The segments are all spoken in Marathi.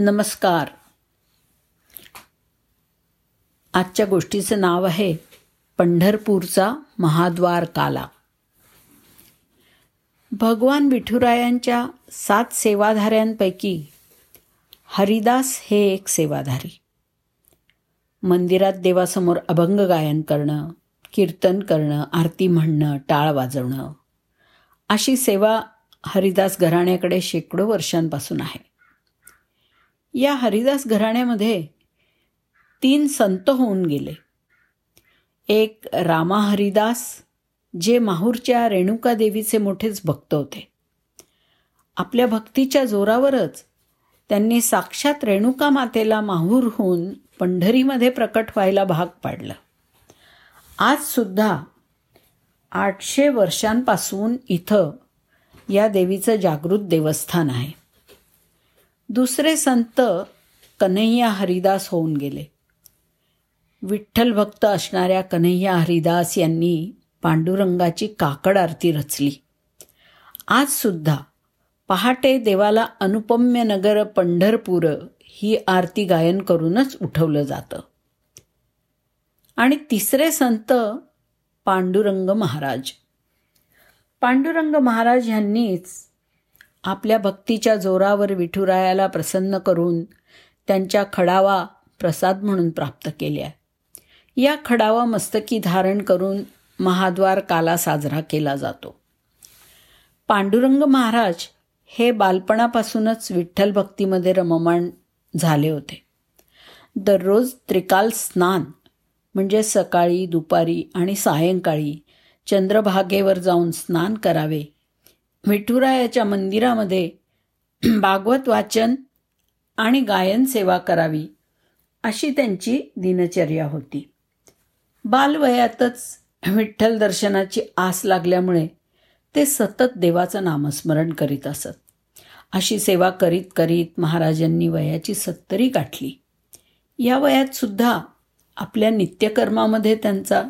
नमस्कार. आजच्या गोष्टीचं नाव आहे पंढरपूरचा महाद्वार काला भगवान विठुरायांच्या सात सेवाधाऱ्यांपैकी हरिदास हे एक सेवाधारी. मंदिरात देवासमोर अभंग गायन करणं कीर्तन करणं आरती म्हणणं टाळ वाजवणं अशी सेवा हरिदास घराण्याकडे शेकडो वर्षांपासून आहे. या हरिदास घराण्यामध्ये तीन संत होऊन गेले. एक रामा हरिदास जे माहूरच्या रेणुका देवीचे मोठेच भक्त होते. आपल्या भक्तीच्या जोरावरच त्यांनी साक्षात रेणुका मातेला माहूरहून पंढरीमध्ये प्रकट व्हायला भाग पाडलं. आज सुद्धा आठशे वर्षांपासून इथं या देवीचं जागृत देवस्थान आहे. दुसरे संत कन्हैया हरिदास होऊन गेले. विठ्ठल भक्त असणाऱ्या कन्हैया हरिदास यांनी पांडुरंगाची काकड आरती रचली. आज सुद्धा पहाटे देवाला अनुपम्य नगर पंढरपूर ही आरती गायन करूनच उठवलं जातं. आणि तिसरे संत पांडुरंग महाराज. पांडुरंग महाराज यांनीच आपल्या भक्तीच्या जोरावर विठुरायाला प्रसन्न करून त्यांच्या खडावा प्रसाद म्हणून प्राप्त केल्या. या खडावा मस्तकी धारण करून महाद्वार काला साजरा केला जातो. पांडुरंग महाराज हे बालपणापासूनच विठ्ठल भक्तीमध्ये रममाण झाले होते. दररोज त्रिकाल स्नान म्हणजे सकाळी दुपारी आणि सायंकाळी चंद्रभागेवर जाऊन स्नान करावे विठुरायाच्या मंदिरामध्ये भागवत वाचन आणि गायन सेवा करावी अशी त्यांची दिनचर्या होती. बालवयातच विठ्ठल दर्शनाची आस लागल्यामुळे ते सतत देवाचं नामस्मरण करीत असत. अशी सेवा करीत करीत महाराजांनी वयाची सत्तरी गाठली. या वयात सुद्धा आपल्या नित्यकर्मामध्ये त्यांचा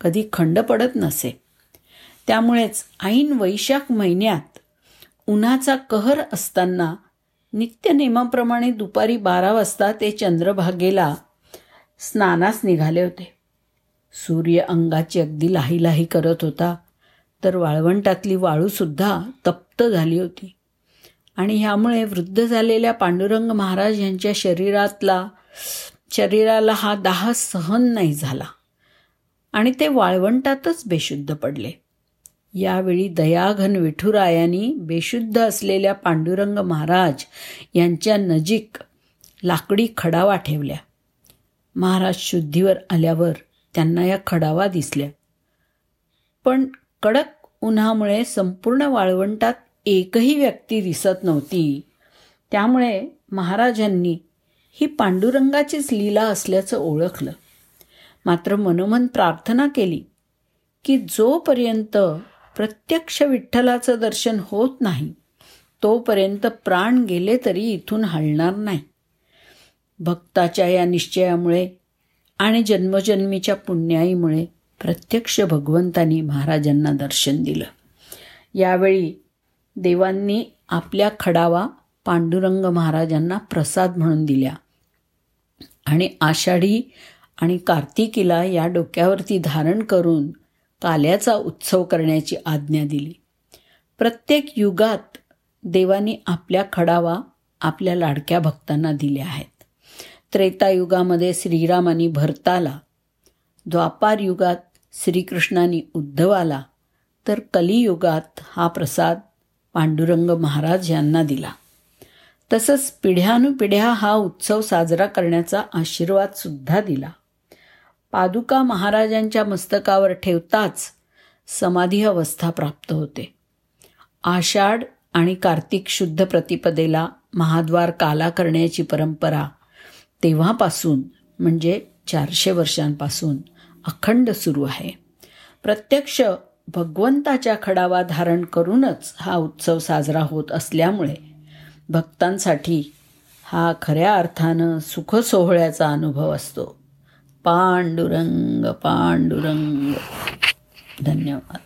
कधी खंड पडत नसे. त्यामुळेच ऐन वैशाख महिन्यात उन्हाचा कहर असताना नित्य नियमाप्रमाणे दुपारी बारा वाजता ते चंद्रभागेला स्नानास निघाले होते. सूर्य अंगाची अगदी लाही लाही करत होता तर वाळवंटातली वाळूसुद्धा तप्त झाली होती. आणि ह्यामुळे वृद्ध झालेल्या पांडुरंग महाराज यांच्या शरीरातला शरीराला हा दाह सहन नाही झाला. आणि ते वाळवंटातच बेशुद्ध पडले. यावेळी दयाघन विठुरायांनी बेशुद्ध असलेल्या पांडुरंग महाराज यांच्या नजीक लाकडी खडावा ठेवल्या. महाराज शुद्धीवर आल्यावर त्यांना या खडावा दिसल्या. पण कडक उन्हामुळे संपूर्ण वाळवंटात एकही व्यक्ती दिसत नव्हती. त्यामुळे महाराजांनी ही पांडुरंगाचीच लीला असल्याचं ओळखलं. मात्र मनोमन प्रार्थना केली की जोपर्यंत प्रत्यक्ष विठ्ठलाचं दर्शन होत नाही. तोपर्यंत प्राण गेले तरी इथून हलणार नाही. भक्ताच्या या निश्चयामुळे आणि जन्मजन्मीच्या पुण्याईमुळे प्रत्यक्ष भगवंतानी महाराजांना दर्शन दिलं. यावेळी देवांनी आपल्या खडावा पांडुरंग महाराजांना प्रसाद म्हणून दिल्या. आणि आषाढी आणि कार्तिकीला या डोक्यावरती धारण करून काल्याचा उत्सव करण्याची आज्ञा दिली. प्रत्येक युगात देवानी आपल्या खडावा आपल्या लाडक्या भक्तांना दिल्या आहेत. त्रेतायुगामध्ये श्रीरामानी भरताला द्वापार युगात श्रीकृष्णाने उद्धवाला तर कलियुगात हा प्रसाद पांडुरंग महाराज यांना दिला. तसंच पिढ्यानुपिढ्या हा उत्सव साजरा करण्याचा आशीर्वादसुद्धा दिला. पादुका महाराजांच्या मस्तकावर ठेवताच समाधी अवस्था प्राप्त होते. आषाढ आणि कार्तिक शुद्ध प्रतिपदेला महाद्वार काला करण्याची परंपरा तेव्हापासून म्हणजे चारशे वर्षांपासून अखंड सुरू आहे. प्रत्यक्ष भगवंताच्या खडावा धारण करूनच हा उत्सव साजरा होत असल्यामुळे भक्तांसाठी हा खऱ्या अर्थानं सुखसोहळ्याचा अनुभव असतो. पांडुरंग पांडुरंग धन्यवाद